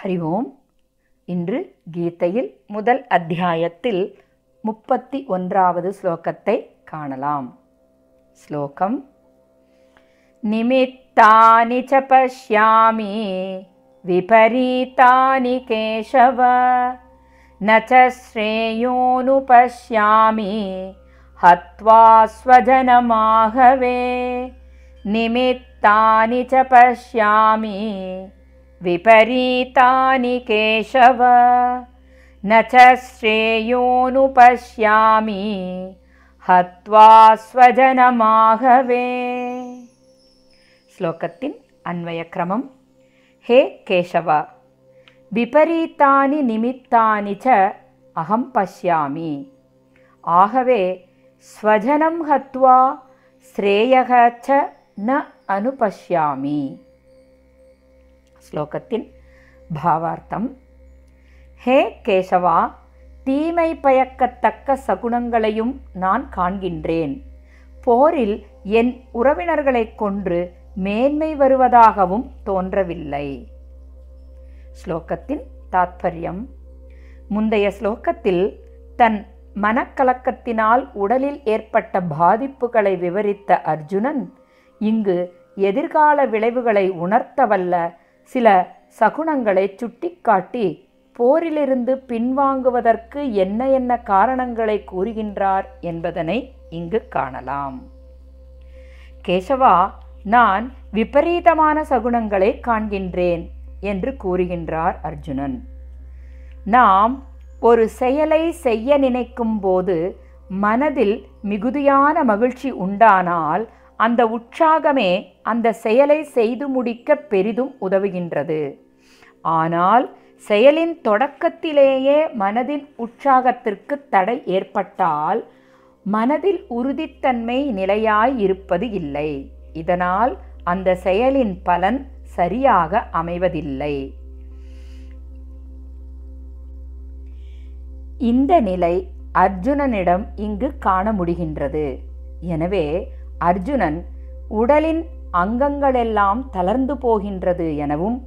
ஹரி ஓம் இன்று கீதையில் முதல் அத்தியாயத்தில் முப்பத்தி ஒன்றாவது ஸ்லோகத்தை காணலாம் ஸ்லோகம் நிமித்தானி ச பஷ்யாமி விபரீதானி கேசவ न च श्रेयोनुपश्यामि हत्वा स्वजनमाहवे निमित्तानि च पश्यामि विपरीतानि केशव न च श्रेयोनुपश्यामि हत्वा स्वजनमाहवे श्लोकतिन् अन्वयक्रमं हे केशव विपरीतानि निमित्तानि च अहं पश्यामि। आहवे स्वजनं हत्वा श्रेयः च न अनुपश्यामि। ஸ்லோகத்தின் பாவார்த்தம். ஹே கேசவா தீமை பயக்கத்தக்க சகுனங்களையும் நான் காண்கின்றேன். போரில் என் உறவினர்களைக் கொன்று மேன்மை வருவதாகவும் தோன்றவில்லை. ஸ்லோகத்தின் தாத்பரியம். முந்தைய ஸ்லோகத்தில் தன் மனக்கலக்கத்தினால் உடலில் ஏற்பட்ட பாதிப்புகளை விவரித்த அர்ஜுனன் இங்கு எதிர்கால விளைவுகளை உணர்த்தவல்ல சில சகுனங்களை சுட்டிக்காட்டி போரிலிருந்து பின்வாங்குவதற்கு என்ன என்ன காரணங்களை கூறுகின்றார் என்பதனை இங்கு காணலாம். கேசவா நான் விபரீதமான சகுனங்களை காண்கின்றேன் என்று கூறுகின்றார் அர்ஜுனன். நாம் ஒரு செயலை செய்ய நினைக்கும் போது மனதில் மிகுதியான மகிழ்ச்சி உண்டானால் அந்த உற்சாகமே அந்த செயலை செய்து முடிக்க பெரிதும் உதவுகின்றது. ஆனால் செயலின் தொடக்கத்திலேயே மனதின் உற்சாகத்திற்கு தடை ஏற்பட்டால் மனதில் உறுதித்தன்மை நிலையாய் இருப்பது இல்லை. இதனால் அந்த செயலின் பலன் சரியாக அமைவதில்லை. இந்த நிலை அர்ஜுனனிடம் இங்கு காண முடிகின்றது. எனவே அர்ஜுனன் உடலின் அங்கங்களெல்லாம் தளர்ந்து போகின்றது எனவும்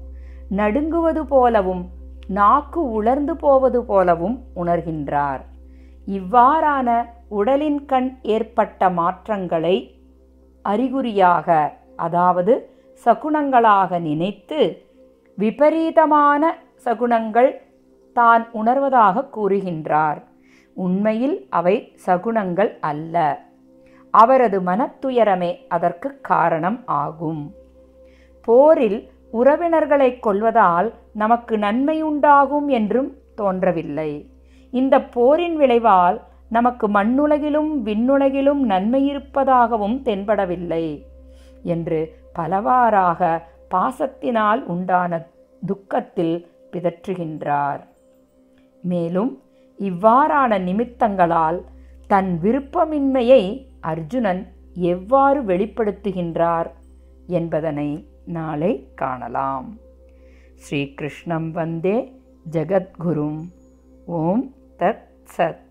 நடுங்குவது போலவும் நாக்கு உலர்ந்து போவது போலவும் உணர்கின்றார். இவ்வாறான உடலின் கண் ஏற்பட்ட மாற்றங்களை அறிகுறியாக அதாவது சகுனங்களாக நினைத்து விபரீதமான சகுனங்கள் தான் உணர்வதாக கூறுகின்றார். உண்மையில் அவை சகுனங்கள் அல்ல. அவரது மனத்துயரமே அதற்கு காரணம் ஆகும். போரில் உறவினர்களை கொள்வதால் நமக்கு நன்மை உண்டாகும் என்றும் தோன்றவில்லை. இந்த போரின் விளைவால் நமக்கு மண்ணுலகிலும் விண்ணுலகிலும் நன்மை இருப்பதாகவும் தென்படவில்லை என்று பலவாறாக பாசத்தினால் உண்டான துக்கத்தில் பிதற்றுகின்றார். மேலும் இவ்வாறான நிமித்தங்களால் தன் விருப்பமின்மையை அர்ஜுனன் எவ்வாறு வெளிப்படுத்துகின்றார் என்பதனை நாளை காணலாம். ஸ்ரீகிருஷ்ணம் வந்தே ஜகத்குரும். ஓம் தத் சத்.